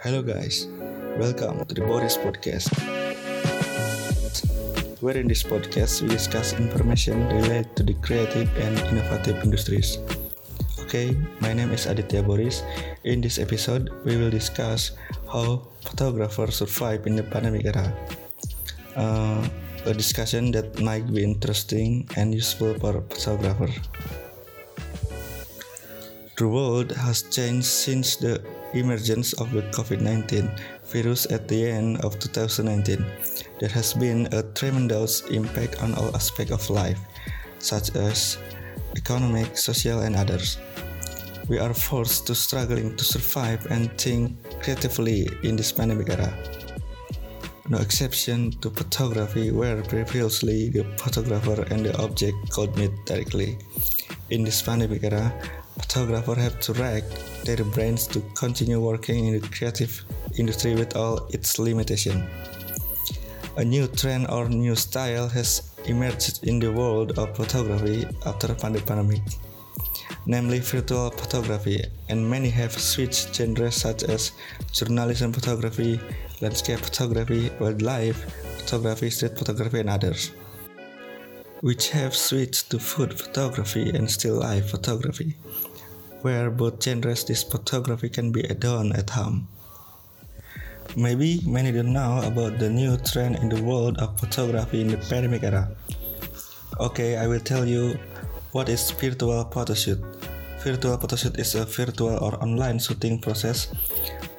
Hello, guys. Welcome to the Boris Podcast. Where in this podcast we discuss information related to the creative and innovative industries. Okay, my name is Aditya Boris. In this episode, we will discuss how photographers survive in the pandemic era. Uh, a discussion that might be interesting and useful for photographers. The world has changed since the emergence of the COVID-19 virus at the end of 2019. There has been a tremendous impact on all aspects of life, such as economic, social, and others. We are forced to struggling to survive and think creatively in this pandemic era. No exception to photography, where previously the photographer and the object could meet directly. In this pandemic era, photographers have to rack their brains to continue working in the creative industry with all its limitations. A new trend or new style has emerged in the world of photography after the pandemic, namely virtual photography, and many have switched genres such as journalism photography, landscape photography, wildlife photography, street photography, and others, which have switched to food photography and still life photography where both genres this photography can be done at home. Maybe many don't know about the new trend in the world of photography in the pandemic era. Okay, I will tell you what is virtual photoshoot. Virtual photoshoot is a virtual or online shooting process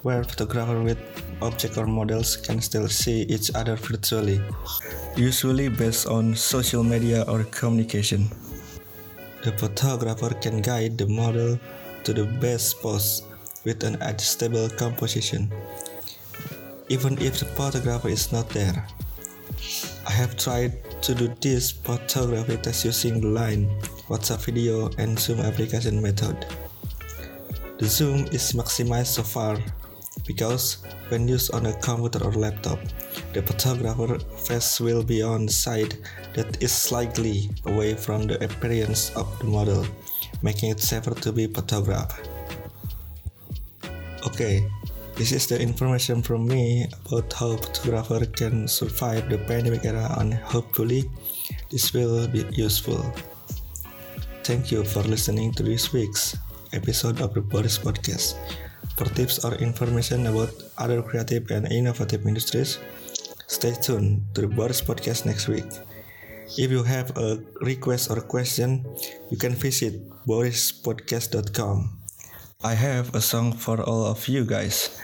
where photographer with object or models can still see each other virtually, usually based on social media or communication. The photographer can guide the model to the best pose with an adjustable composition, even if the photographer is not there. I have tried to do this photography test using the Line, WhatsApp video, and Zoom application method. The zoom is maximized so far because when used on a computer or laptop, the photographer face will be on the side that is slightly away from the appearance of the model, making it safer to be photographed. Okay, this is the information from me about how photographer can survive the pandemic era and hopefully this will be useful. Thank you for listening to this week's episode of the Boris Podcast. For tips or information about other creative and innovative industries, stay tuned to the Boris Podcast next week. If you have a request or question, you can visit borispodcast.com. I have a song for all of you guys,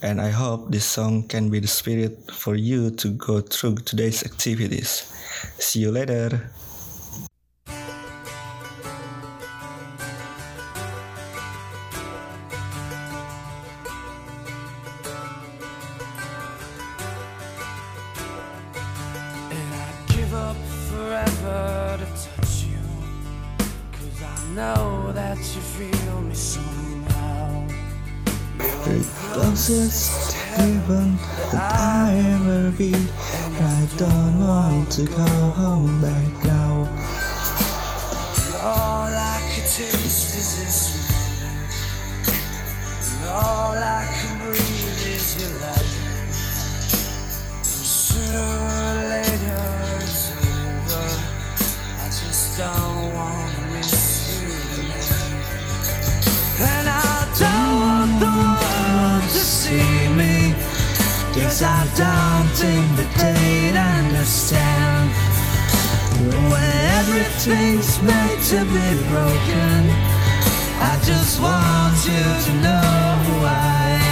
and I hope this song can be the spirit for you to go through today's activities. See you later. Know that you feel me somehow. The closest heaven that I ever be. I don't want to go home back now. All I can taste is this Cause I don't think that they'd understand. When everything's made to be broken, I just want you to know who I am.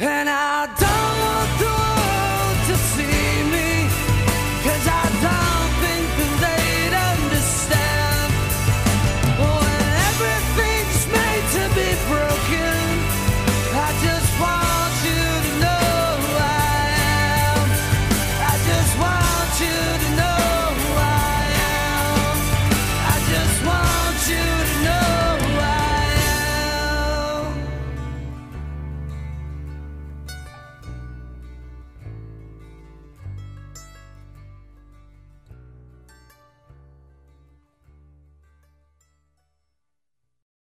And I don't